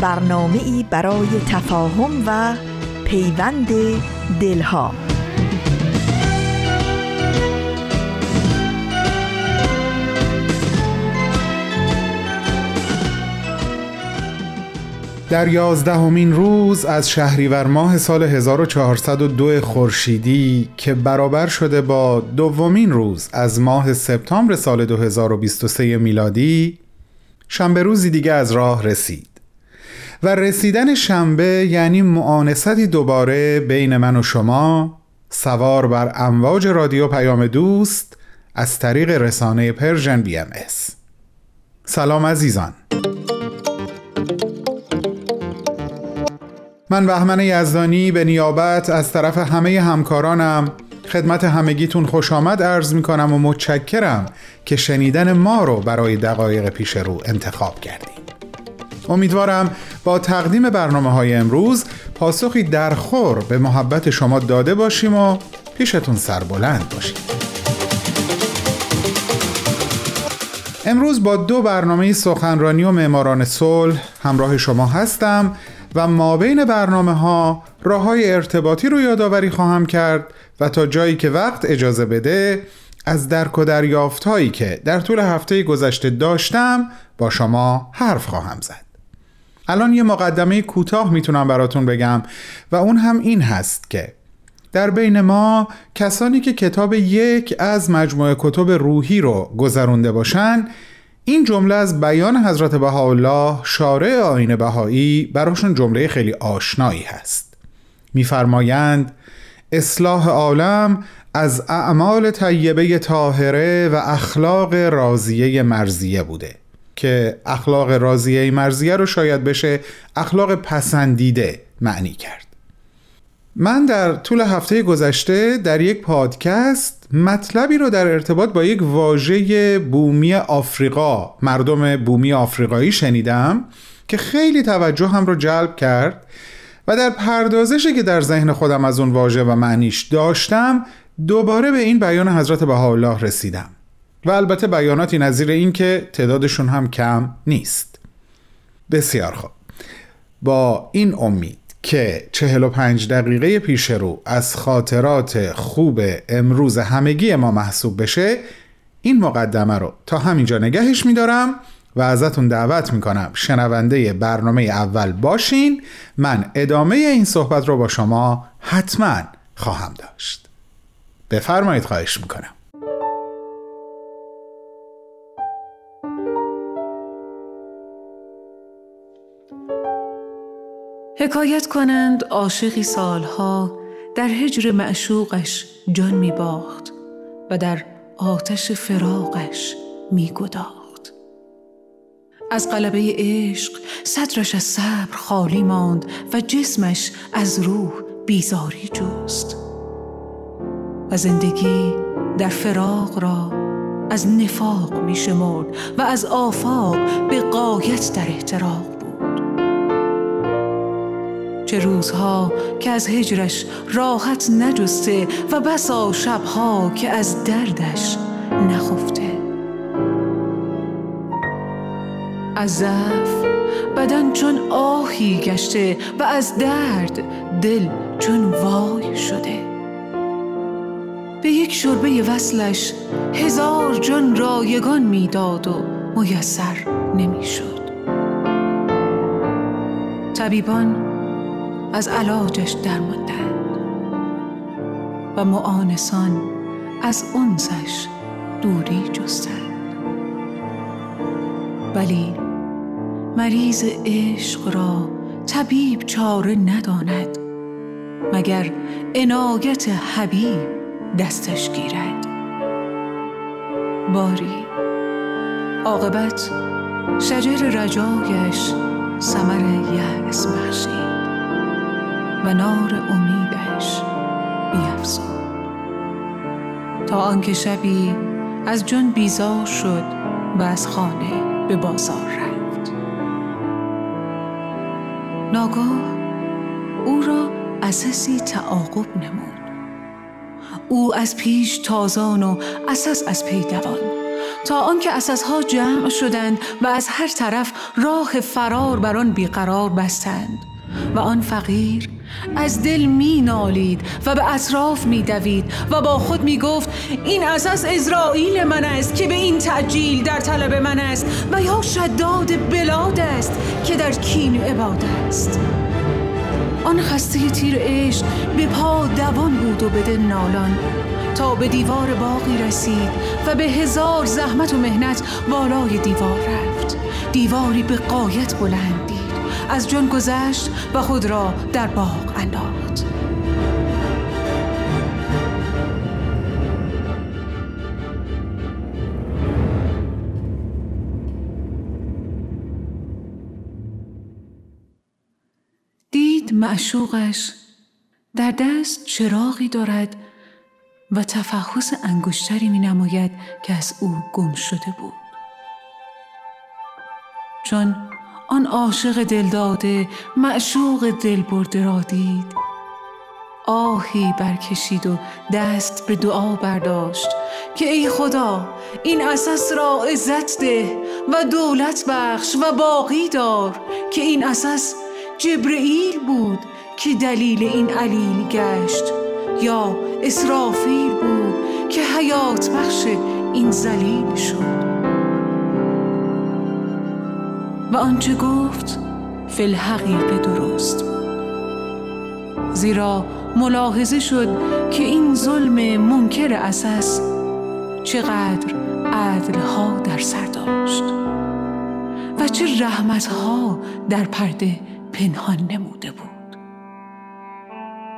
برنامه ای برای تفاهم و پیوند دلها. در یازدهمین روز از شهریور ماه سال 1402 خورشیدی که برابر شده با دومین روز از ماه سپتامبر سال 2023 میلادی شنبه روزی دیگه از راه رسید. و رسیدن شنبه یعنی مؤانستی دوباره بین من و شما. سوار بر امواج رادیو پیام دوست از طریق رسانه Persian BMS. سلام عزیزان. من بهمن یزدانی به نیابت از طرف همه همکارانم. خدمت همگیتون خوش آمد عرض می کنم و متشکرم که شنیدن ما رو برای دقایق پیش رو انتخاب کردیم امیدوارم با تقدیم برنامه های امروز پاسخی درخور به محبت شما داده باشیم و پیشتون سربلند باشیم. امروز با دو برنامه سخنرانی و معماران صلح همراه شما هستم و ما بین برنامه ها راه های ارتباطی رو یادآوری خواهم کرد و تا جایی که وقت اجازه بده از درک و دریافت هایی که در طول هفته گذشته داشتم با شما حرف خواهم زد. الان یه مقدمه کوتاه می‌تونم براتون بگم و اون هم این هست که در بین ما کسانی که کتاب یک از مجموعه کتب روحی رو گذرونده باشن این جمله از بیان حضرت بهاءالله شارع آین بهایی براشون جمله خیلی آشنایی هست. میفرمایند اصلاح عالم از اعمال طیبه طاهره و اخلاق راضیه مرزیه بوده. که اخلاق راضیه مرزیه رو شاید بشه اخلاق پسندیده معنی کرد. من در طول هفته گذشته در یک پادکست مطلبی رو در ارتباط با یک واژه بومی آفریقا مردم بومی آفریقایی شنیدم که خیلی توجه هم رو جلب کرد و در پردازشی که در ذهن خودم از اون واژه و معنیش داشتم دوباره به این بیان حضرت بهاءالله رسیدم. و البته بیاناتی نظیر این که تعدادشون هم کم نیست. بسیار خوب. با این امید که 45 دقیقه پیش رو از خاطرات خوب امروز همگی ما محسوب بشه این مقدمه رو تا همینجا نگهش میدارم و ازتون دعوت می‌کنم شنونده برنامه اول باشین. من ادامه این صحبت رو با شما حتما خواهم داشت. بفرمایید خواهش می‌کنم. حکایت کنند عاشقی سالها در هجر معشوقش جان می باخت و در آتش فراقش می گداخت. از قلبه عشق صدرش از صبر خالی ماند و جسمش از روح بیزاری جست و زندگی در فراق را از نفاق می شمرد و از آفاق به قایت در احتراق چه روزها که از هجرش راحت نجسته و بسا شبها که از دردش نخفته. از ضعف بدن چون آهی گشته و از درد دل چون وای شده. به یک شربه وصلش هزار جان رایگان می‌داد و میسر نمی‌شد. طبیبان از علاجش درماندند و معانسان از انزش دوری جستند ولی مریض عشق را طبیب چاره نداند مگر عنایت حبیب دستش گیرد. باری عاقبت شجر رجایش سمر یأس بخشید و نار امیدش بیفزود. تا آنکه شبی از جن بیزار شد و از خانه به بازار رفت. ناگاه او را اساسی تعاقب نمود. او از پیش تازان و اساس از پی دوان. تا آنکه اساسها جمع شدند و از هر طرف راه فرار بر آن بیقرار بستند و آن فقیر از دل می نالید و به اطراف می دوید و با خود می گفت این اساس ازرائیل من است که به این تعجیل در طلب من است و یا شداد بلاد است که در کین عباد است. آن خسته تیر عشق به پا دوان بود و بده نالان. تا به دیوار باقی رسید و به هزار زحمت و مهنت بالای دیوار رفت. دیواری به قایت بلندی از جن گذشت و خود را در باغ انداخت. دید معشوقش در دست چراغی دارد و تفحص انگشتری می نماید که از او گم شده بود. چون آن عاشق دلداده معشوق دل برده را دید. آهی برکشید و دست به دعا برداشت که ای خدا این اساس را عزت ده و دولت بخش و باقی دار که این اساس جبرئیل بود که دلیل این علیل گشت یا اسرافیل بود که حیات بخش این زلیل شد. و آنچه گفت فی الحقیقه درست. زیرا ملاحظه شد که این ظلم منکر اساس چقدر عدلها در سر داشت و چه رحمتها در پرده پنهان نموده بود.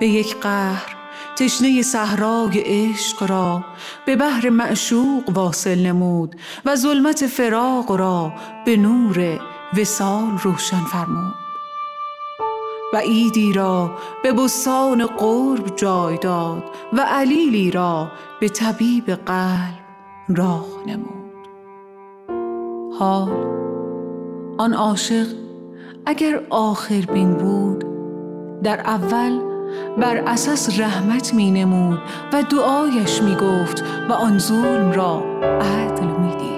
به یک قهر تشنه صحرای عشق را به بحر معشوق واصل نمود و ظلمت فراق را به نور وسال روشن فرمود و ایدی را به بستان قرب جای داد و علیلی را به طبیب قلب راه نمود حال آن عاشق اگر آخر بین بود در اول بر اساس رحمت می نمود و دعایش می گفت و آن ظلم را عدل می دید.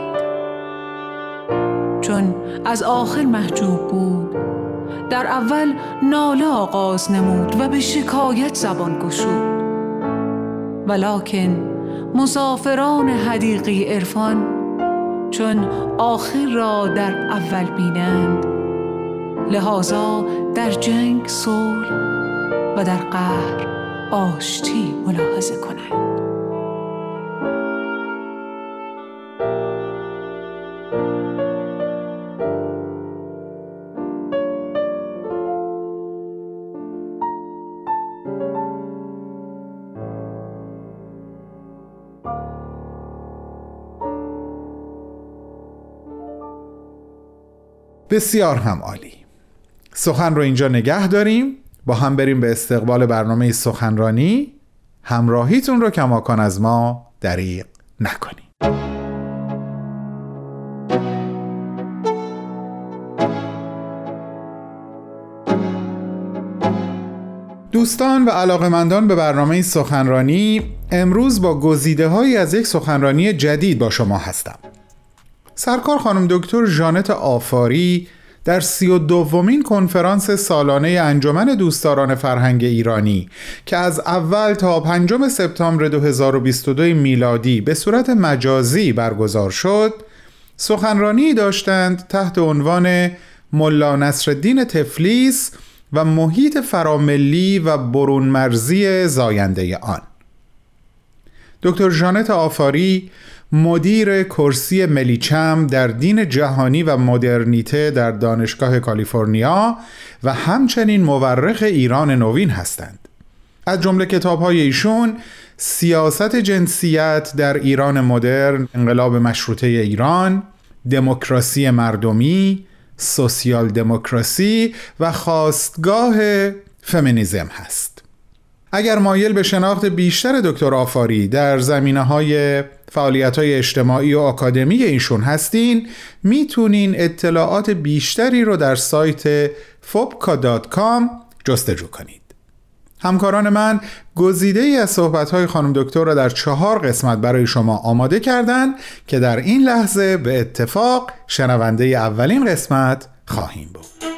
چون از آخر محجوب بود. در اول ناله آغاز نمود و به شکایت زبان گشود. ولکن مسافران حدیقی عرفان چون آخر را در اول بینند لحاظا در جنگ صلح و در قهر آشتی ملاحظه کنند. بسیار هم عالی. سخن رو اینجا نگه داریم. با هم بریم به استقبال برنامه سخنرانی. همراهیتون رو کماکان از ما دریق نکنیم. دوستان و علاقمندان به برنامه سخنرانی امروز با گزیده هایی از یک سخنرانی جدید با شما هستم. سرکار خانم دکتر ژانت آفاری در سی و دومین کنفرانس سالانه انجمن دوستداران فرهنگ ایرانی که از اول تا پنجم سپتامبر 2022 میلادی به صورت مجازی برگزار شد سخنرانی داشتند تحت عنوان ملا نصرالدین تفلیس و محیط فراملی و برون مرزی زاینده آن. دکتر ژانت آفاری مدیر کرسی ملیچم در دین جهانی و مدرنیته در دانشگاه کالیفرنیا و همچنین مورخ ایران نوین هستند از جمله کتاب‌های ایشون سیاست جنسیت در ایران مدرن انقلاب مشروطه ایران دموکراسی مردمی، سوسیال دموکراسی و خواستگاه فمینیزم هست. اگر مایل به شناخت بیشتر دکتر آفاری در زمینه های فعالیت های اجتماعی و آکادمی ایشون هستین می‌تونین اطلاعات بیشتری رو در سایت fobka.com جستجو کنید. همکاران من گزیده ای از صحبت های خانم دکتر را در چهار قسمت برای شما آماده کردن که در این لحظه به اتفاق شنونده اولین قسمت خواهیم بود.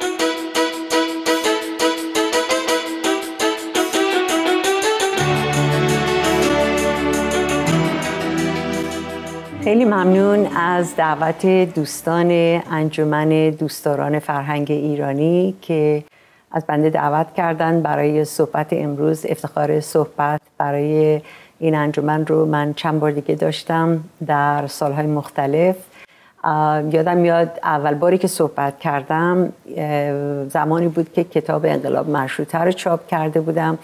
خیلی ممنون از دعوت دوستان انجمن دوستداران فرهنگ ایرانی که از بنده دعوت کردن برای صحبت امروز افتخار صحبت برای این انجمن رو من چند بار دیگه داشتم در سالهای مختلف. یادم میاد اول باری که صحبت کردم زمانی بود که کتاب انقلاب مشروطه رو چاپ کرده بودم.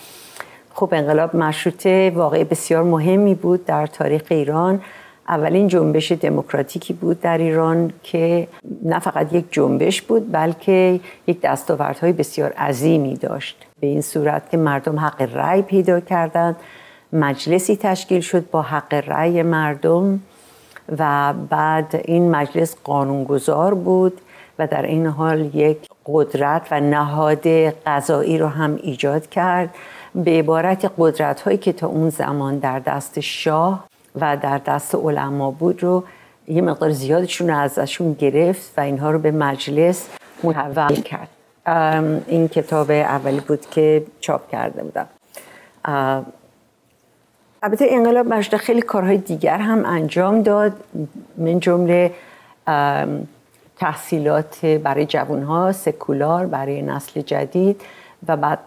خب انقلاب مشروطه واقعی بسیار مهمی بود در تاریخ ایران. اولین جنبش دموکراتیکی بود در ایران که نه فقط یک جنبش بود بلکه یک دستاوردهای بسیار عظیمی داشت. به این صورت که مردم حق رأی پیدا کردند مجلسی تشکیل شد با حق رأی مردم و بعد این مجلس قانونگذار بود و در این حال یک قدرت و نهاد قضایی رو هم ایجاد کرد. به عبارت قدرت هایی که تا اون زمان در دست شاه و در دست علما بود رو یه مقدار زیادشون رو ازشون گرفت و اینها رو به مجلس محول کرد. این کتاب اولی بود که چاپ کرده بودم. البته انقلاب مجده خیلی کارهای دیگر هم انجام داد من جمله تحصیلات برای جوانها سکولار برای نسل جدید و بعد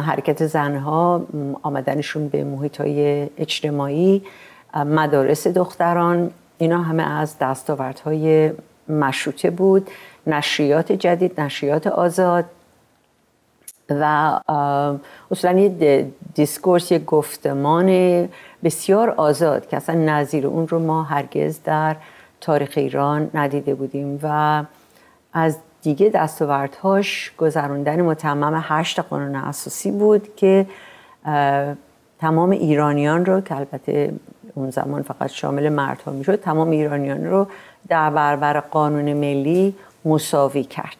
حرکت زنها آمدنشون به محیط های اجتماعی مدارس دختران اینا همه از دستاوردهای مشروطه بود نشریات جدید نشریات آزاد و اصلا یه دیسکورس یه گفتمان بسیار آزاد که اصلا نظیر اون رو ما هرگز در تاریخ ایران ندیده بودیم و از دیگه دستاوردهاش گذراندن متمم هشت قانون اساسی بود که تمام ایرانیان رو که البته اون زمان فقط شامل مردها می‌شد. تمام ایرانیان رو در برابر قانون ملی مساوی کرد.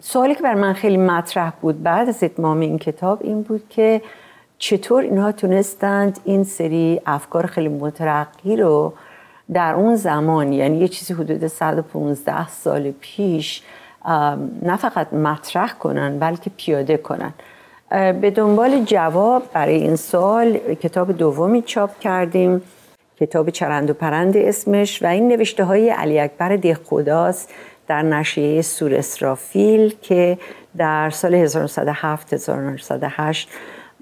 سوالی که بر من خیلی مطرح بود بعد از اتمام این کتاب این بود که چطور اینها تونستند این سری افکار خیلی مترقی رو در اون زمان یعنی یه چیزی حدود 115 سال پیش نه فقط مطرح کنن بلکه پیاده کنن. به دنبال جواب برای این سال کتاب دومی چاپ کردیم کتاب چرند و پرند اسمش و این نوشته های علی اکبر دهخداست در نشریه سور اسرافیل که در سال 1907 1908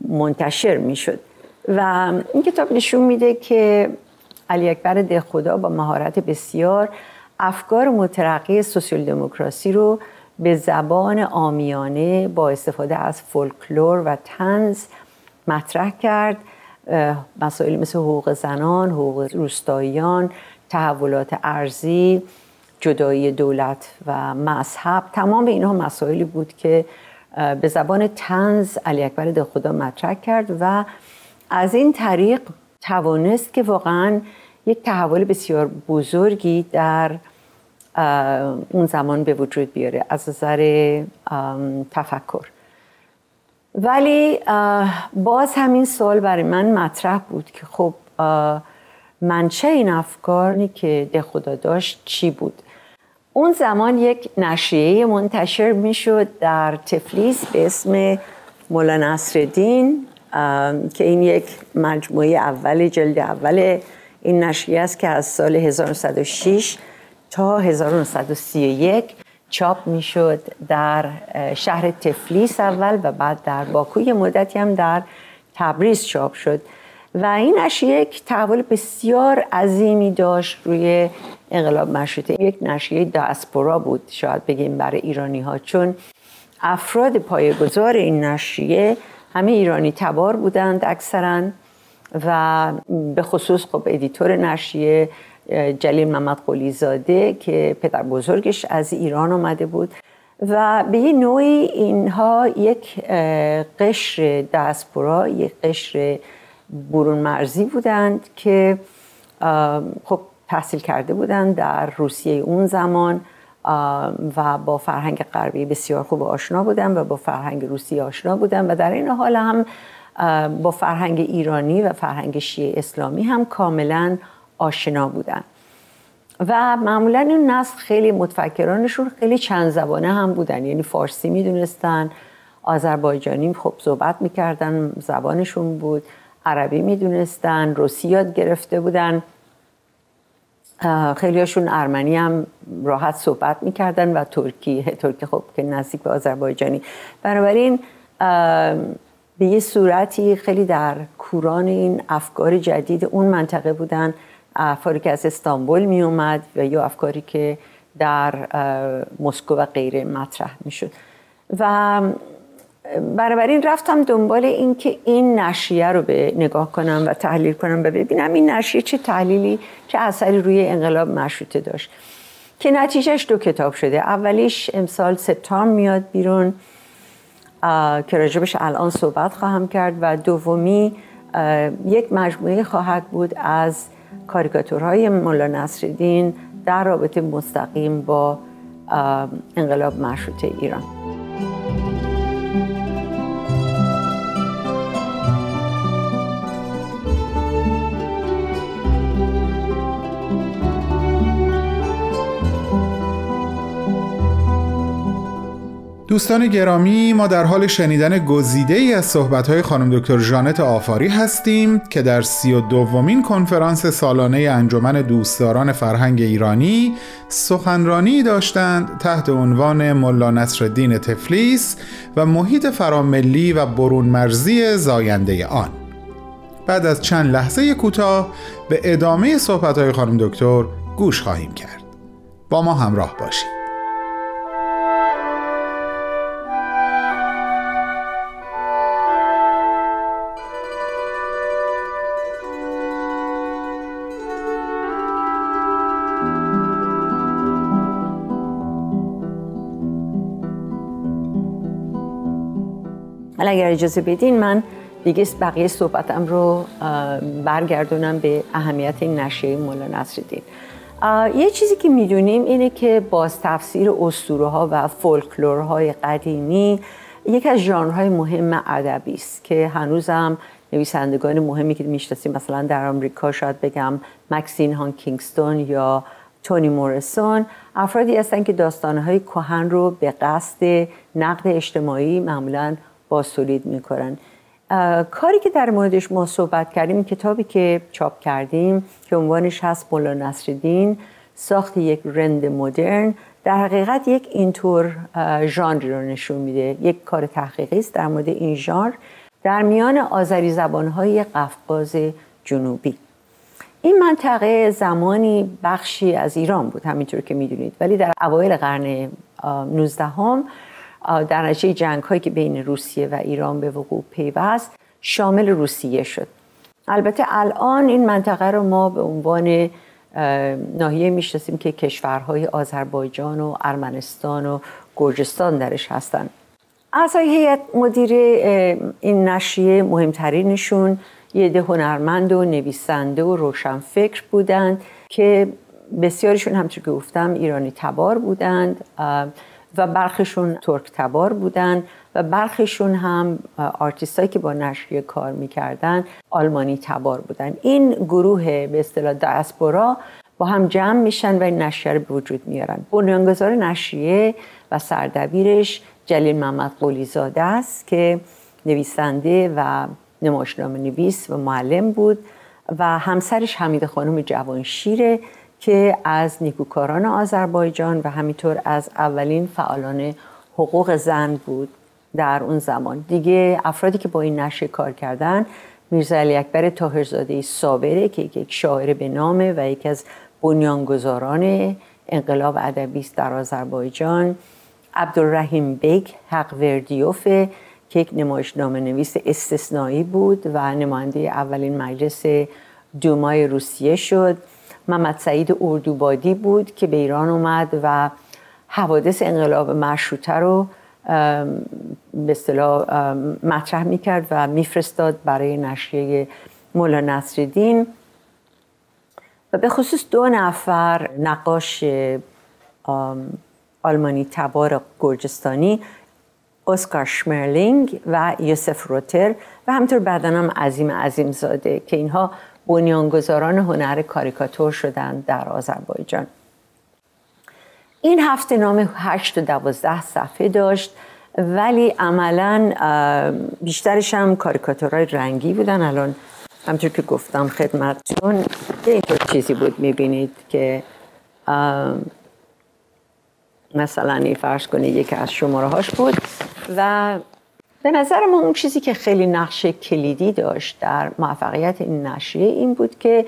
منتشر می شد و این کتاب نشون میده که علی اکبر دهخدا با مهارت بسیار افکار مترقی سوسیال دموکراسی رو به زبان آمیانه با استفاده از فولکلور و تنز مطرح کرد. مسائل مثل حقوق زنان، حقوق روستاییان، تحولات ارزی، جدایی دولت و مذهب. تمام اینها مسائلی بود که به زبان تنز علی اکبر خدا مطرح کرد و از این طریق توانست که واقعا یک تحول بسیار بزرگی در اون زمان به وجود بیاره. از نظر تفکر. ولی باز همین سوال برای من مطرح بود که خب منشه این افکاری که ده خدا داشت چی بود؟ اون زمان یک نشریه منتشر می‌شد در تفلیس به اسم مولا نصرالدین که این یک مجموعه اول جلد اول این نشریه است که از سال 1906 تا 1931 چاپ می‌شد در شهر تفلیس اول و بعد در باکوی مدتی هم در تبریز چاپ شد. و این نشریه یک تحول بسیار عظیمی داشت روی انقلاب مشروطه. یک نشریه داسپورا بود شاید بگیم برای ایرانی ها چون افراد پایگذار این نشریه همه ایرانی تبار بودند اکثرا و به خصوص خب ادیتور نشریه جلیل محمد قلیزاده که پدر بزرگش از ایران آمده بود. و به یه نوعی اینها یک قشر دسپورا یک قشر برون مرزی بودند که خب تحصیل کرده بودند در روسیه اون زمان و با فرهنگ غربی بسیار خوب آشنا بودن و با فرهنگ روسی آشنا بودن و در این حال هم با فرهنگ ایرانی و فرهنگ شیعه اسلامی هم کاملا آشنا بودن. و معمولا این نسل خیلی متفکرانشون خیلی چند زبانه هم بودن. یعنی فارسی می‌دونستن آذربایجانی خب صحبت می‌کردن زبانشون بود. عربی می‌دونستن روسی یاد گرفته بودن. خیلیاشون ارمنی هم راحت صحبت می‌کردن و ترکی. ترکی خب که نزدیک به آذربایجانی. بنابراین به یه صورتی خیلی در کوران این افکار جدید اون منطقه بودن. افکاری که از استانبول می اومد و یا افکاری که در مسکو و غیره مطرح می شد و بنابراین رفتم دنبال این که این نشریه رو به نگاه کنم و تحلیل کنم و ببینم این نشریه چه تحلیلی چه اثری روی انقلاب مشروطه داشت. که نتیجهش دو کتاب شده. اولیش امسال سپتامبر میاد بیرون که راجبش الان صحبت خواهم کرد. و دومی یک مجموعه خواهد بود از کاریکاتورهای مولا نصرالدین در رابطه مستقیم با انقلاب مشروطه ایران. دوستان گرامی ما در حال شنیدن گزیده ای از صحبت‌های خانم دکتر ژانت آفاری هستیم که در سی و دومین کنفرانس سالانه انجمن دوستداران فرهنگ ایرانی سخنرانی داشتند تحت عنوان ملا نصرالدین تفلیس و محیط فراملی و برون مرزی زاینده آن. بعد از چند لحظه کوتاه به ادامه صحبت‌های خانم دکتر گوش خواهیم کرد. با ما همراه باشید. اگر اجازه بدین من دیگه بقیه صحبتم رو برگردونم به اهمیت این نشریه مولا نصرالدین. یه چیزی که می‌دونیم اینه که باز تفسیر اسطوره ها و فولکلورهای قدیمی یک از ژانرهای مهم ادبی است که هنوزم نویسندگان مهمی که می‌شناسیم مثلا در آمریکا شاید بگم مکسین هان کینگستون یا تونی مورسون افرادی هستن که داستانهای کهن رو به قصد نقد اجتماعی معمولا بازتولید می‌کنن کاری که در موردش ما صحبت کردیم کتابی که چاپ کردیم که عنوانش هست مولا نصرالدین ساخت یک رند مدرن در حقیقت یک اینطور ژانری رو نشون میده. یک کار تحقیقی است در مورد این ژانر در میان آذری زبانهای قفقاز جنوبی. این منطقه زمانی بخشی از ایران بود همینطور که می‌دونید. ولی در اوایل قرن 19 هم در نتیجه جنگ هایی که بین روسیه و ایران به وقوع پیوست شامل روسیه شد. البته الان این منطقه رو ما به عنوان ناحیه می‌شناسیم که کشورهای آذربایجان و ارمنستان و گرجستان درش هستند اعضای هیئت مدیر این نشریه مهمترینشون یه ده هنرمند و نویسنده و روشنفکر بودند که بسیارشون همچون که گفتم ایرانی تبار بودند. و برخشون ترک تبار بودن و برخشون هم آرتیست که با نشریه کار می‌کردن آلمانی تبار بودن. این گروه به اصطلاح دیاسپورا با هم جمع میشن و این نشریه رو به وجود میارن. بنیانگذار نشریه و سردبیرش جلیل محمد قلیزاده است که نویسنده و نمایشنامه نویس و معلم بود و همسرش حمیده خانم جوانشیره که از نیکوکاران آذربایجان و همینطور از اولین فعالان حقوق زن بود در اون زمان. دیگه افرادی که با این نشریه کار کردن میرزا علی اکبر طاهرزاده صابره که یک شاعر به نامه و یکی از بنیانگذاران انقلاب ادبی در آذربایجان عبدالرحیم بیگ حق وردیوف که یک نمایشنامه نویس استثنایی بود و نماینده اولین مجلس دومای روسیه شد. محمد سعید اردوبادی بود که به ایران اومد و حوادث انقلاب مشروطه رو به اصطلاح مطرح می‌کرد و میفرستاد برای نشریه مولا نصرالدین. و به خصوص دو نفر نقاش آلمانی تبار گرجستانی اسکار شمرلینگ و یوسف روتر و همطور بدنم عظیم عظیم زاده که اینها بنیانگذاران هنر کاریکاتور شدند در آذربایجان. این هفته نام 8 و 12 صفحه داشت ولی عملا بیشترش هم کاریکاتورهای رنگی بودن. الان همطور که گفتم خدمتتون اینطور چیزی بود می‌بینید که مثلا فرض کنید یکی از شماره هاش بود و به نظر ما اون چیزی که خیلی نقش کلیدی داشت در موفقیت این نشریه این بود که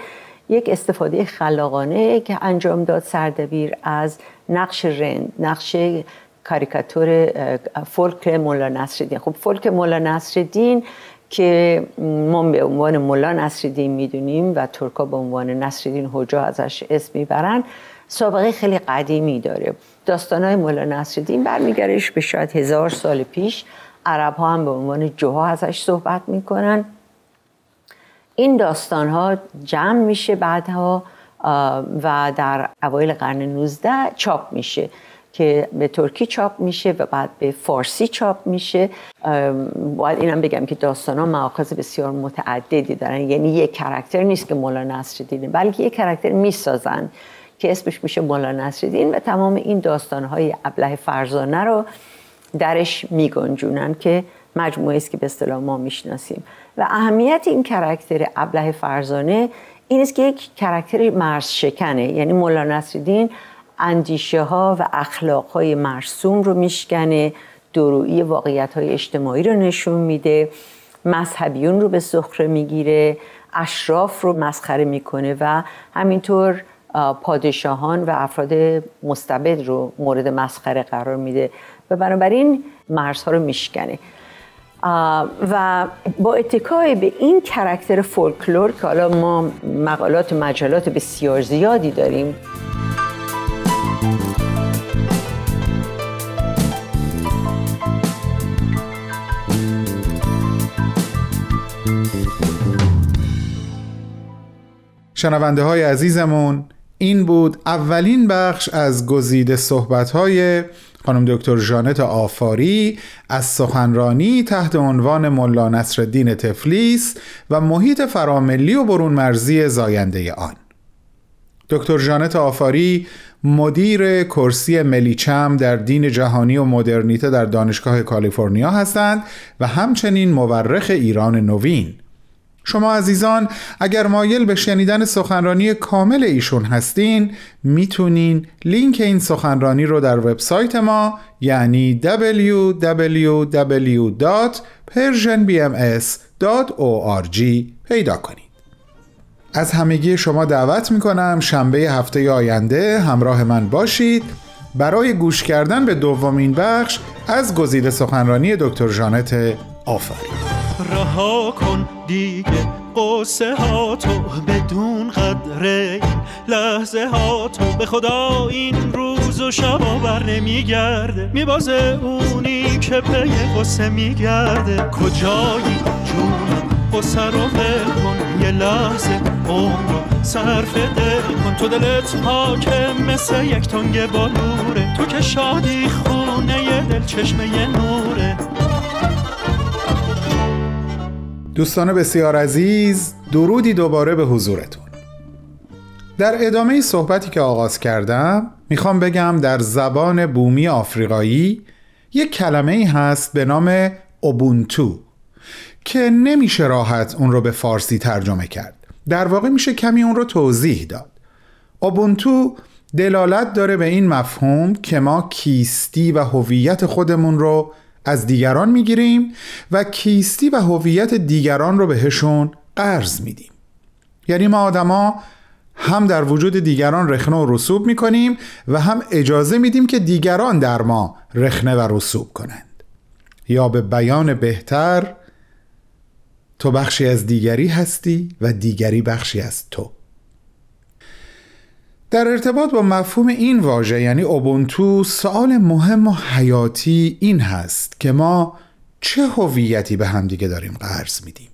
یک استفاده خلاقانه که انجام داد سردبیر از نقش رند نقش کاریکاتور فولک مولا نصرالدین. خب فولک مولا نصرالدین که ما به عنوان مولا نصرالدین می‌دونیم و ترکا به عنوان نصرالدین حجا ازش اسم می‌برن سابقه خیلی قدیمی داره. داستان های مولا نصرالدین برمیگردش به شاید هزار سال پیش. عرب ها هم به عنوان جوها ازش صحبت می‌کنن. این داستان ها جمع میشه بعدها و در اوایل قرن 19 چاپ میشه که به ترکی چاپ میشه و بعد به فارسی چاپ میشه. باید اینم بگم که داستان ها مواقع بسیار متعددی دارن. یعنی یک کرکتر نیست که مولا نصر دینه بلکه یک کرکتر می‌سازن که اسمش میشه مولا نصر دین و تمام این داستان های ابله فرزانه رو درش میگنجونن که مجموعه است که به اصطلاح ما می‌شناسیم. و اهمیت این کرکتر ابله فرزانه این است که یک کرکتر مرز شکنه یعنی مولا نصرالدین اندیشه ها و اخلاق های مرسوم رو میشکنه درویی واقعیت های اجتماعی رو نشون میده مذهبیون رو به سخره می‌گیره اشراف رو مسخره می‌کنه و همینطور پادشاهان و افراد مستبد رو مورد مسخره قرار میده. و بنابراین مرزها رو میشکنه. و با اتکای به این کرکتر فولکلور که حالا ما مقالات و مجلات بسیار زیادی داریم. شنونده های عزیزمون این بود اولین بخش از گزیده صحبت های خانم دکتر جانت آفاری از سخنرانی تحت عنوان ملا نصرالدین تفلیس و محیط فراملی و برون مرزی زاینده آن. دکتر جانت آفاری مدیر کرسی ملیچم در دین جهانی و مدرنیته در دانشگاه کالیفرنیا هستند و همچنین مورخ ایران نوین. شما عزیزان اگر مایل به شنیدن سخنرانی کامل ایشون هستین می‌تونین لینک این سخنرانی رو در وبسایت ما یعنی www.persianbms.org پیدا کنید. از همگی شما دعوت می‌کنم شنبه هفته آینده همراه من باشید. برای گوش کردن به دومین بخش از گزیده سخنرانی دکتر جانت آفرین. رها کن دیگه قصه ها تو بدون قدر این لحظه ها تو. به خدا این روز و شبا بر نمیگرده. میبازه اونی که پی قصه میگرده. کجایی جون قصه رو کن یه لحظه عمر صرف دل کن. تو دلت پاکه مثل یک تنگ بالوره تو که شادی خونه دل چشمه نوره. دوستان بسیار عزیز درودی دوباره به حضورتون. در ادامه صحبتی که آغاز کردم می‌خوام بگم در زبان بومی آفریقایی یک کلمه ای هست به نام اوبونتو که نمیشه راحت اون رو به فارسی ترجمه کرد. در واقع میشه کمی اون رو توضیح داد. اوبونتو دلالت داره به این مفهوم که ما کیستی و هویت خودمون رو از دیگران می‌گیریم و کیستی و هویت دیگران رو بهشون قرض میدیم. یعنی ما آدما هم در وجود دیگران رخنه و رسوب می‌کنیم و هم اجازه میدیم که دیگران در ما رخنه و رسوب کنند. یا به بیان بهتر تو بخشی از دیگری هستی و دیگری بخشی از تو. در ارتباط با مفهوم این واژه یعنی اوبونتو سوال مهم و حیاتی این هست که ما چه هویتی به همدیگه داریم قرض میدیم؟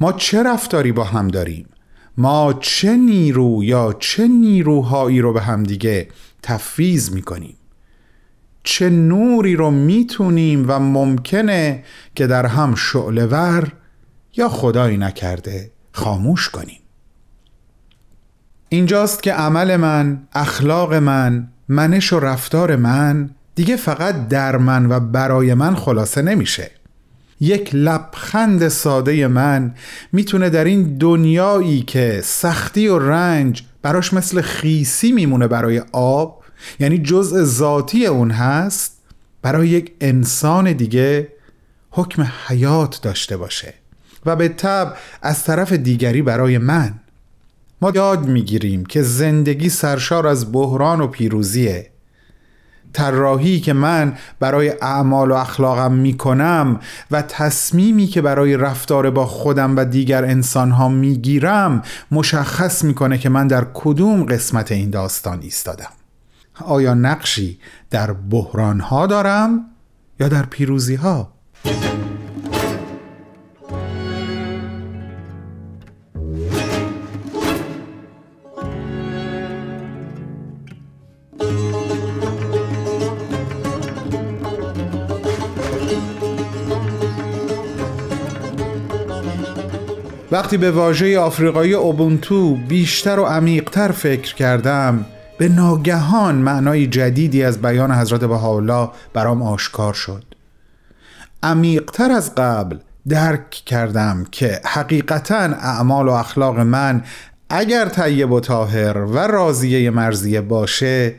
ما چه رفتاری با هم داریم؟ ما چه نیرو یا چه نیروهایی رو به همدیگه تفویض می‌کنیم؟ چه نوری رو می‌تونیم و ممکنه که در هم شعلور یا خدایی نکرده خاموش کنیم؟ اینجاست که عمل من، اخلاق من، منش و رفتار من دیگه فقط در من و برای من خلاصه نمیشه. یک لبخند ساده من می‌تونه در این دنیایی که سختی و رنج براش مثل خیسی میمونه برای آب یعنی جزء ذاتی اون هست برای یک انسان دیگه حکم حیات داشته باشه و به طب از طرف دیگری برای من. ما یاد می‌گیریم که زندگی سرشار از بحران و پیروزیه طراحی که من برای اعمال و اخلاقم می‌کنم و تصمیمی که برای رفتار با خودم و دیگر انسانها می‌گیرم مشخص می‌کنه که من در کدوم قسمت این داستان ایستادم آیا نقشی در بحرانها دارم یا در پیروزی ها؟ وقتی به واژه آفریقایی اوبونتو بیشتر و عمیقتر فکر کردم به ناگهان معنای جدیدی از بیان حضرت بهاءالله برام آشکار شد. عمیقتر از قبل درک کردم که حقیقتا اعمال و اخلاق من اگر طیب و طاهر و راضیه مرزیه باشه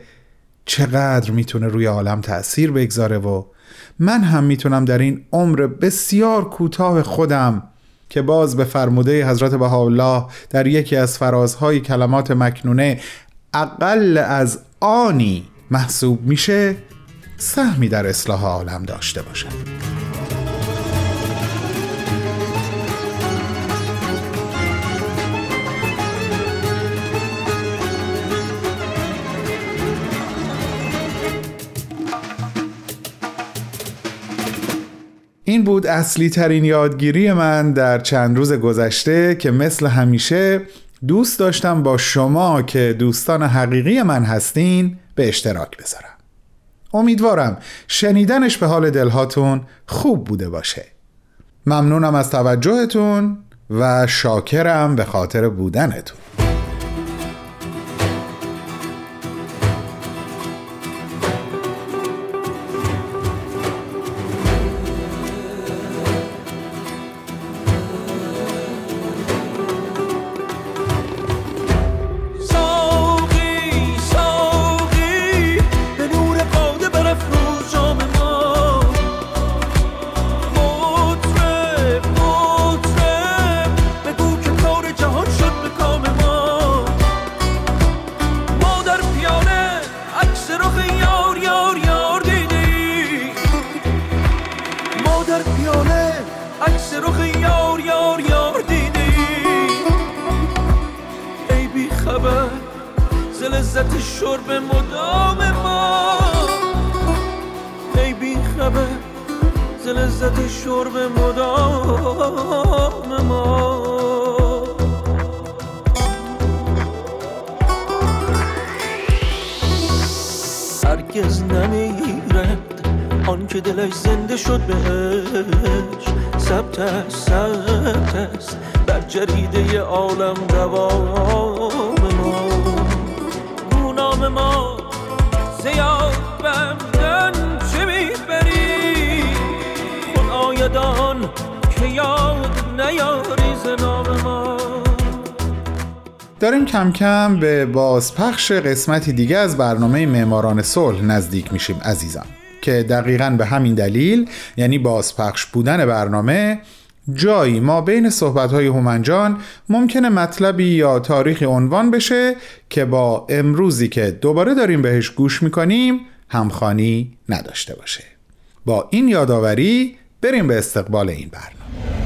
چقدر می‌تونه روی عالم تأثیر بگذاره و من هم می‌تونم در این عمر بسیار کوتاه خودم که باز به فرموده حضرت بهاءالله در یکی از فرازهای کلمات مکنونه اقل از آنی محسوب میشه سهمی در اصلاح عالم داشته باشد. این بود اصلی ترین یادگیری من در چند روز گذشته که مثل همیشه دوست داشتم با شما که دوستان حقیقی من هستین به اشتراک بذارم. امیدوارم شنیدنش به حال دلهاتون خوب بوده باشه. ممنونم از توجهتون و شاکرم به خاطر بودنتون. کم کم به بازپخش قسمتی دیگه از برنامه معماران صلح نزدیک میشیم عزیزان. که دقیقا به همین دلیل یعنی بازپخش بودن برنامه جایی ما بین صحبت‌های هومنجان ممکنه مطلبی یا تاریخی عنوان بشه که با امروزی که دوباره داریم بهش گوش می‌کنیم همخانی نداشته باشه. با این یادآوری بریم به استقبال این برنامه.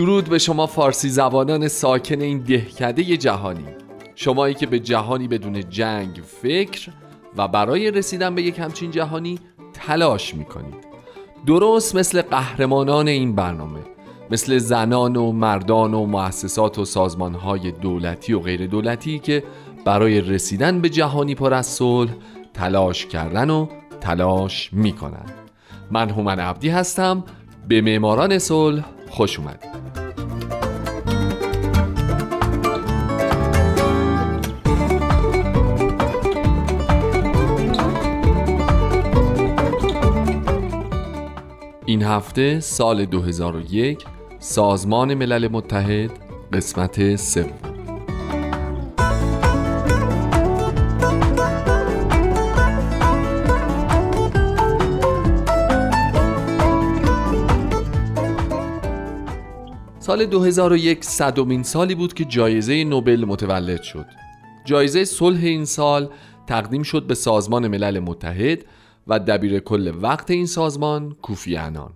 درود به شما فارسی زبانان ساکن این دهکده جهانی. شمایی که به جهانی بدون جنگ فکر و برای رسیدن به یک همچین جهانی تلاش می‌کنید. درست مثل قهرمانان این برنامه مثل زنان و مردان و مؤسسات و سازمانهای دولتی و غیر دولتی که برای رسیدن به جهانی پر از صلح تلاش کردن و تلاش می‌کنن من هومن عبدی هستم. به معماران صلح خوش اومدید. این هفته سال 2001 سازمان ملل متحد قسمت سوم سال 2001 صدومین سالی بود که جایزه نوبل متولد شد. جایزه صلح این سال تقدیم شد به سازمان ملل متحد و دبیر کل وقت این سازمان کوفی انان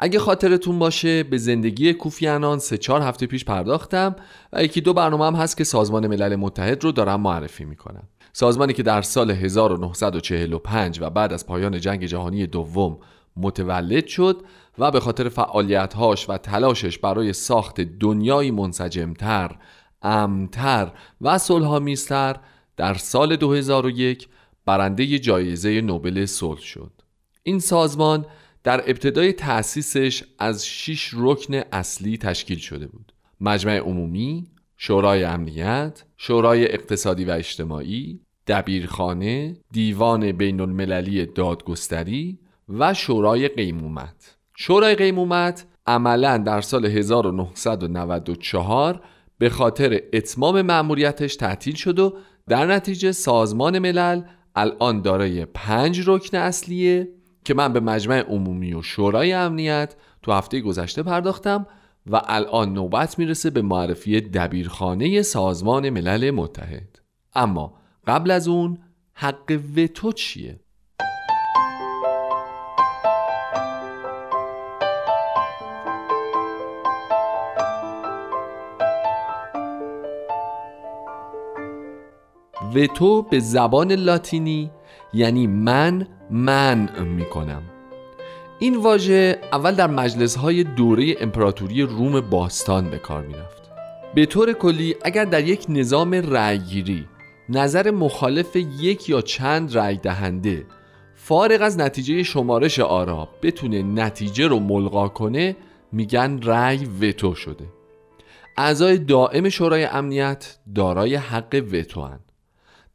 اگه خاطرتون باشه به زندگی کوفی انان سه چهار هفته پیش پرداختم و یکی دو برنامه هم هست که سازمان ملل متحد رو دارم معرفی می‌کنم سازمانی که در سال 1945 و بعد از پایان جنگ جهانی دوم متولد شد و به خاطر فعالیتهاش و تلاشش برای ساخت دنیایی منسجمتر، امتر و صلحآمیزتر در سال 2001 برنده جایزه نوبل صلح شد. این سازمان در ابتدای تأسیسش از شش رکن اصلی تشکیل شده بود. مجمع عمومی، شورای امنیت، شورای اقتصادی و اجتماعی، دبیرخانه، دیوان بین المللی دادگستری و شورای قیمومت. شورای قیمومت عملا در سال 1994 به خاطر اتمام مأموریتش تعطیل شد و در نتیجه سازمان ملل الان دارای پنج رکن اصلیه که من به مجمع عمومی و شورای امنیت تو هفته گذشته پرداختم و الان نوبت می‌رسه به معرفی دبیرخانه سازمان ملل متحد اما قبل از اون حق وتو چیه؟ وتو به زبان لاتینی یعنی من من می‌کنم. این واژه اول در مجلس های دوره امپراتوری روم باستان به کار می‌رفت. به طور کلی اگر در یک نظام رأیگیری نظر مخالف یک یا چند رأی دهنده فارغ از نتیجه شمارش آرا بتونه نتیجه رو ملغا کنه میگن رأی وتو شده. اعضای دائم شورای امنیت دارای حق وتو.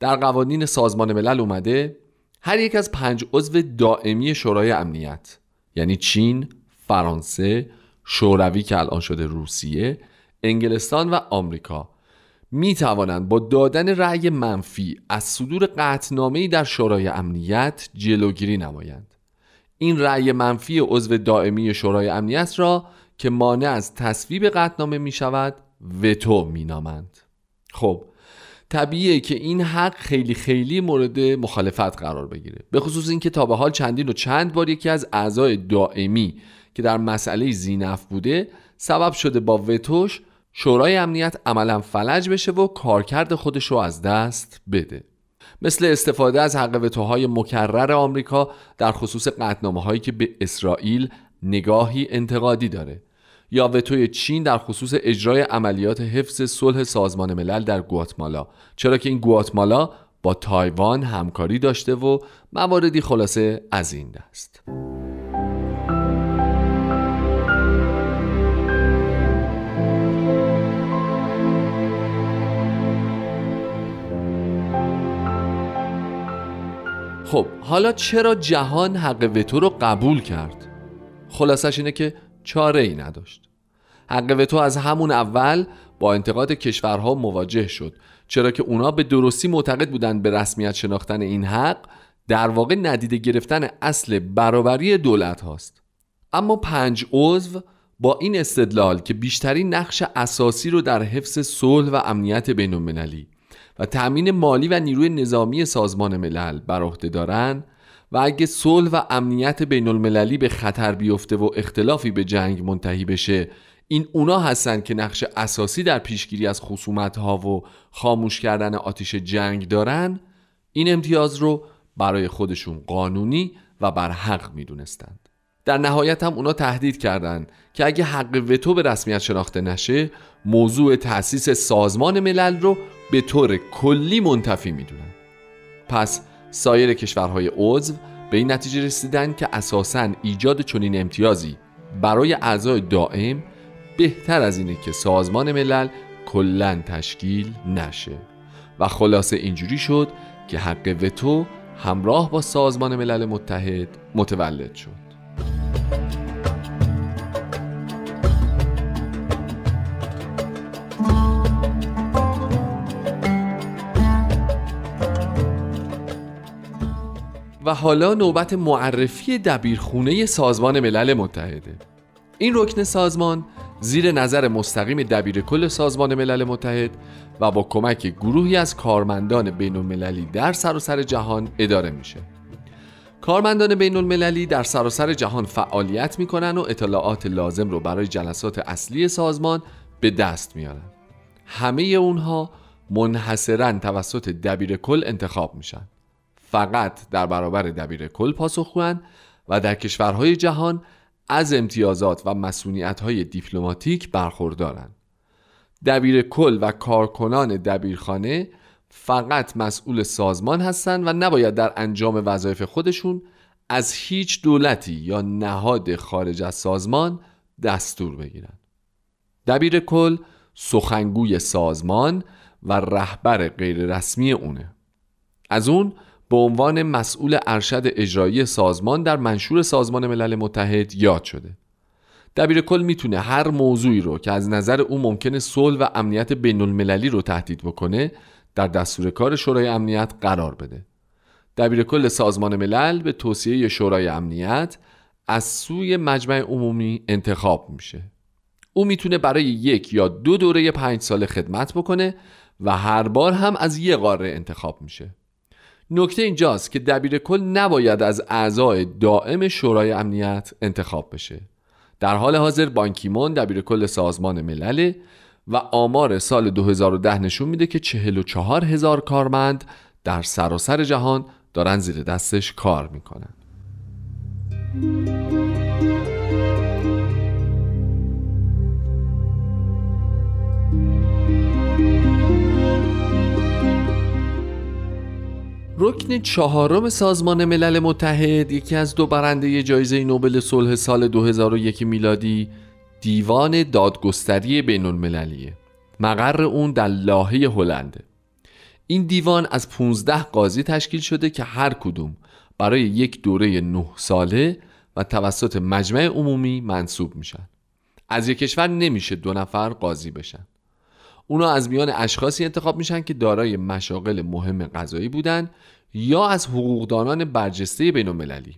در قوانین سازمان ملل اومده هر یک از پنج عضو دائمی شورای امنیت یعنی چین، فرانسه، شوروی که الان شده روسیه، انگلستان و آمریکا می توانند با دادن رأی منفی از صدور قطعنامه در شورای امنیت جلوگیری نمایند. این رأی منفی عضو دائمی شورای امنیت را که مانع از تصویب قطعنامه می شود وتو می نامند. خب طبیعیه که این حق خیلی خیلی مورد مخالفت قرار بگیره. به خصوص اینکه تا به حال چندین و چند بار یکی از اعضای دائمی که در مسئله زینف بوده سبب شده با وتوش شورای امنیت عملا فلج بشه و کارکرد خودش رو از دست بده. مثل استفاده از حق وتوهای مکرر آمریکا در خصوص قطنامه هایی که به اسرائیل نگاهی انتقادی داره. یا وتوی چین در خصوص اجرای عملیات حفظ صلح سازمان ملل در گواتمالا. چرا که این گواتمالا با تایوان همکاری داشته و مواردی خلاصه از این دست. خب حالا چرا جهان حق وتو رو قبول کرد؟ خلاصش اینه که چاره ای نداشت. حق وتو از همون اول با انتقاد کشورها مواجه شد. چرا که اونا به درستی معتقد بودند به رسمیت شناختن این حق در واقع ندیده گرفتن اصل برابری دولت هاست. اما پنج عضو با این استدلال که بیشترین نقش اساسی رو در حفظ صلح و امنیت بین المللی و تأمین مالی و نیروی نظامی سازمان ملل بر عهده دارن و اگه صلح و امنیت بین المللی به خطر بیفته و اختلافی به جنگ منتهی بشه این اونا هستن که نقش اساسی در پیشگیری از خصومت ها و خاموش کردن آتیش جنگ دارن این امتیاز رو برای خودشون قانونی و بر حق می‌دونستند. در نهایت هم اونا تهدید کردند که اگه حق وتو به رسمیت شناخته نشه موضوع تأسیس سازمان ملل رو به طور کلی منتفی می‌دونن. پس سایر کشورهای عضو به این نتیجه رسیدن که اساساً ایجاد چنین امتیازی برای اعضای دائم بهتر از اینه که سازمان ملل کلا تشکیل نشه. و خلاصه اینجوری شد که حق وتو همراه با سازمان ملل متحد متولد شد. و حالا نوبت معرفی دبیرخونه سازمان ملل متحده. این رکن سازمان زیر نظر مستقیم دبیر کل سازمان ملل متحد و با کمک گروهی از کارمندان بین المللی در سراسر سر جهان اداره میشه. کارمندان بین المللی در سراسر سر جهان فعالیت می‌کنن و اطلاعات لازم رو برای جلسات اصلی سازمان به دست میارن. همه اونها منحصرا توسط دبیر کل انتخاب میشن. فقط در برابر دبیر کل پاسخگوان و در کشورهای جهان از امتیازات و مسئولیت های دیپلماتیک برخوردارند. دبیر کل و کارکنان دبیرخانه فقط مسئول سازمان هستند و نباید در انجام وظایف خودشون از هیچ دولتی یا نهاد خارج از سازمان دستور بگیرند. دبیر کل سخنگوی سازمان و رهبر غیررسمی اونه. از اون به عنوان مسئول ارشد اجرایی سازمان در منشور سازمان ملل متحد یاد شده. دبیر کل می‌تونه هر موضوعی رو که از نظر او ممکنه صلح و امنیت بین المللی رو تهدید بکنه در دستور کار شورای امنیت قرار بده. دبیر کل سازمان ملل به توصیه شورای امنیت از سوی مجمع عمومی انتخاب میشه. او می‌تونه برای یک یا دو دوره پنج ساله خدمت بکنه و هر بار هم از یه قاره انتخاب میشه. نکته اینجاست که دبیر کل نباید از اعضای دائم شورای امنیت انتخاب بشه. در حال حاضر بانکیمون دبیر کل سازمان ملل و آمار سال 2010 نشون میده که 44 هزار کارمند در سراسر سر جهان دارن زیر دستش کار می‌کنن. رکن چهارم سازمان ملل متحد یکی از دو برنده جایزه نوبل صلح سال 2001 میلادی دیوان دادگستری بین المللیه مقر اون در لاهه هلنده این دیوان از 15 قاضی تشکیل شده که هر کدوم برای یک دوره نه ساله و توسط مجمع عمومی منصوب میشن. از یک کشور نمیشه دو نفر قاضی بشن. اونا از میان اشخاصی انتخاب میشن که دارای مشاغل مهم قضایی بودن یا از حقوقدانان برجسته بین المللی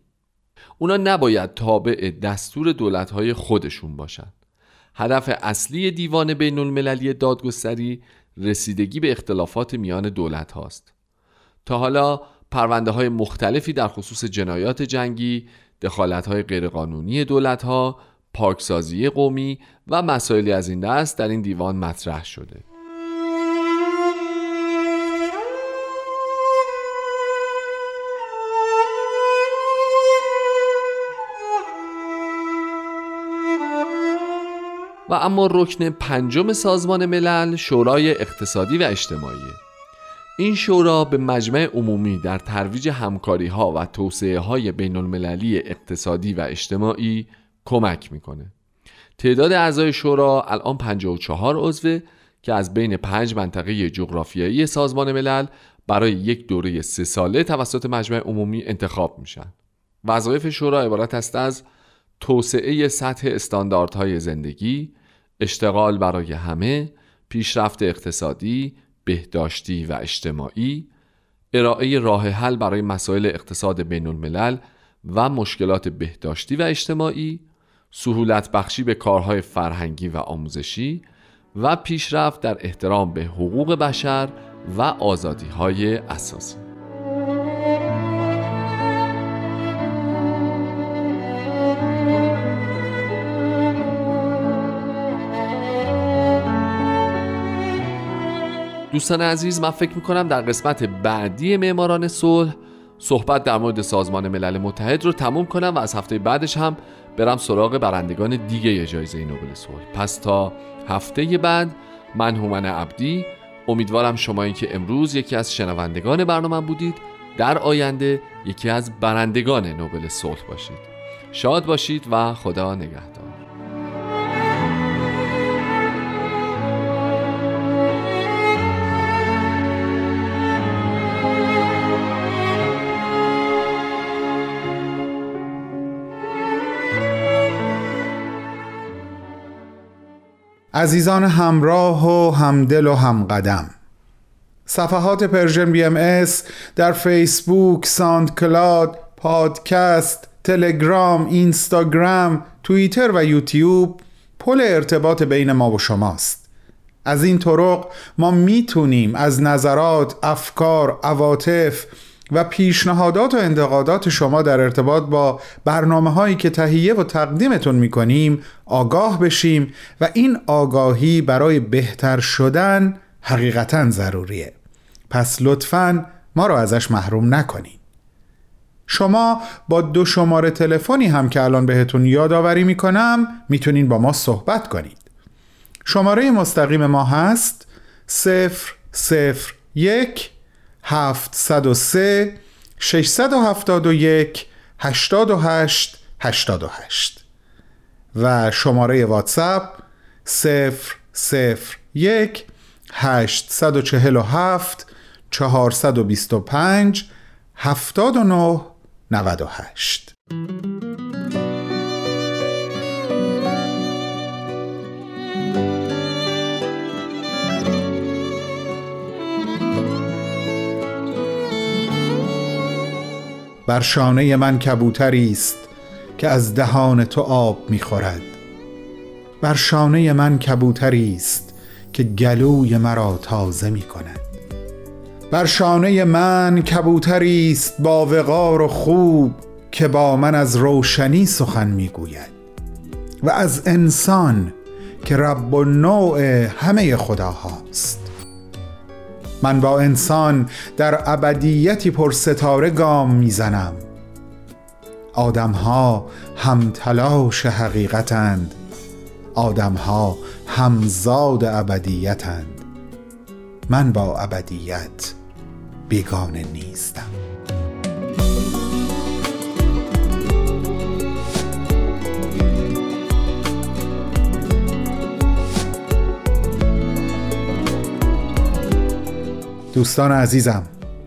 اونا نباید تابع دستور دولتهای خودشون باشند. هدف اصلی دیوان بین المللی دادگستری رسیدگی به اختلافات میان دولت هاست. تا حالا پرونده های مختلفی در خصوص جنایات جنگی، دخالت های غیرقانونی دولت ها، پاکسازی قومی و مسائلی از این دست در این دیوان مطرح شده. و اما رکن پنجم سازمان ملل شورای اقتصادی و اجتماعی این شورا به مجمع عمومی در ترویج همکاری ها و توسعه های بین المللی اقتصادی و اجتماعی کمک می‌کنه. تعداد اعضای شورا الان 54 عضوه که از بین پنج منطقه جغرافیایی سازمان ملل برای یک دوره سه ساله توسط مجمع عمومی انتخاب میشن. وظایف شورا عبارت است از توسعه سطح استانداردهای زندگی اشتغال برای همه پیشرفت اقتصادی بهداشتی و اجتماعی ارائه راه حل برای مسائل اقتصاد بین الملل و مشکلات بهداشتی و اجتماعی سهولت بخشی به کارهای فرهنگی و آموزشی و پیشرفت در احترام به حقوق بشر و آزادی های اساسی. دوستان عزیز من فکر می‌کنم در قسمت بعدی معماران صلح صحبت در مورد سازمان ملل متحد رو تموم کنم و از هفته بعدش هم برم سراغ برندگان دیگه جایزه نوبل صلح. پس تا هفته بعد من هومن عبدی امیدوارم شما که امروز یکی از شنوندگان برنامه بودید در آینده یکی از برندگان نوبل صلح باشید. شاد باشید و خدا نگهدار. عزیزان همراه و همدل و همقدم. صفحات Persian BMS در فیسبوک، ساند کلاد، پادکست، تلگرام، اینستاگرام، توییتر و یوتیوب پل ارتباط بین ما و شماست. از این طرق ما می‌تونیم از نظرات، افکار، عواطف و پیشنهادات و انتقادات شما در ارتباط با برنامه هایی که تهیه و تقدیمتون می‌کنیم آگاه بشیم و این آگاهی برای بهتر شدن حقیقتا ضروریه. پس لطفا ما رو ازش محروم نکنید شما با دو شماره تلفنی هم که الان بهتون یادآوری می‌کنم می‌تونین با ما صحبت کنید. شماره مستقیم ما هست 001 703 671 88 88 و شماره واتساپ 001 847 425 79 98 بر شانه من کبوتری است که از دهان تو آب می‌خورد بر شانه من کبوتری است که گلوی مرا تازه می کند. بر شانه من کبوتری است با وقار و خوب که با من از روشنی سخن می‌گوید و از انسان که رب و نوع همه خداهاست. من با انسان در ابدیتی پر ستاره گام می‌زنم. آدمها هم تلاش حقیقتند. آدمها همزاد ابدیتند. من با ابدیت بیگانه نیستم. دوستان عزیزم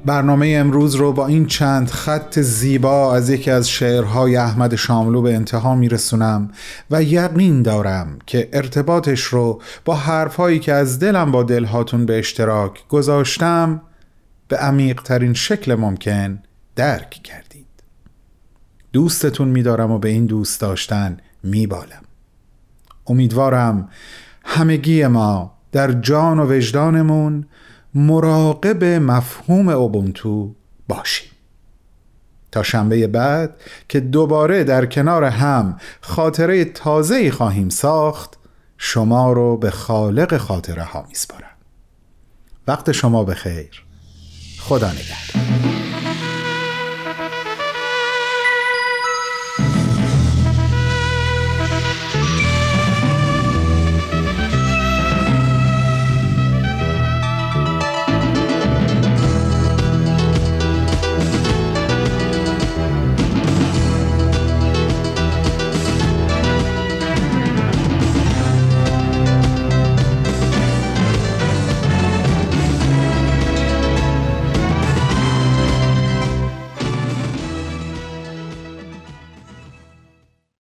برنامه امروز رو با این چند خط زیبا از یکی از شعرهای احمد شاملو به انتها میرسونم و یقین دارم که ارتباطش رو با حرفهایی که از دلم با دلهاتون به اشتراک گذاشتم به عمیقترین شکل ممکن درک کردید. دوستتون میدارم و به این دوست داشتن میبالم. امیدوارم همگی ما در جان و وجدانمون مراقب مفهوم اوبونتو باشیم. تا شنبه بعد که دوباره در کنار هم خاطره تازه‌ای خواهیم ساخت شما رو به خالق خاطره ها میسپارم. وقت شما به خیر خدا نگهدار.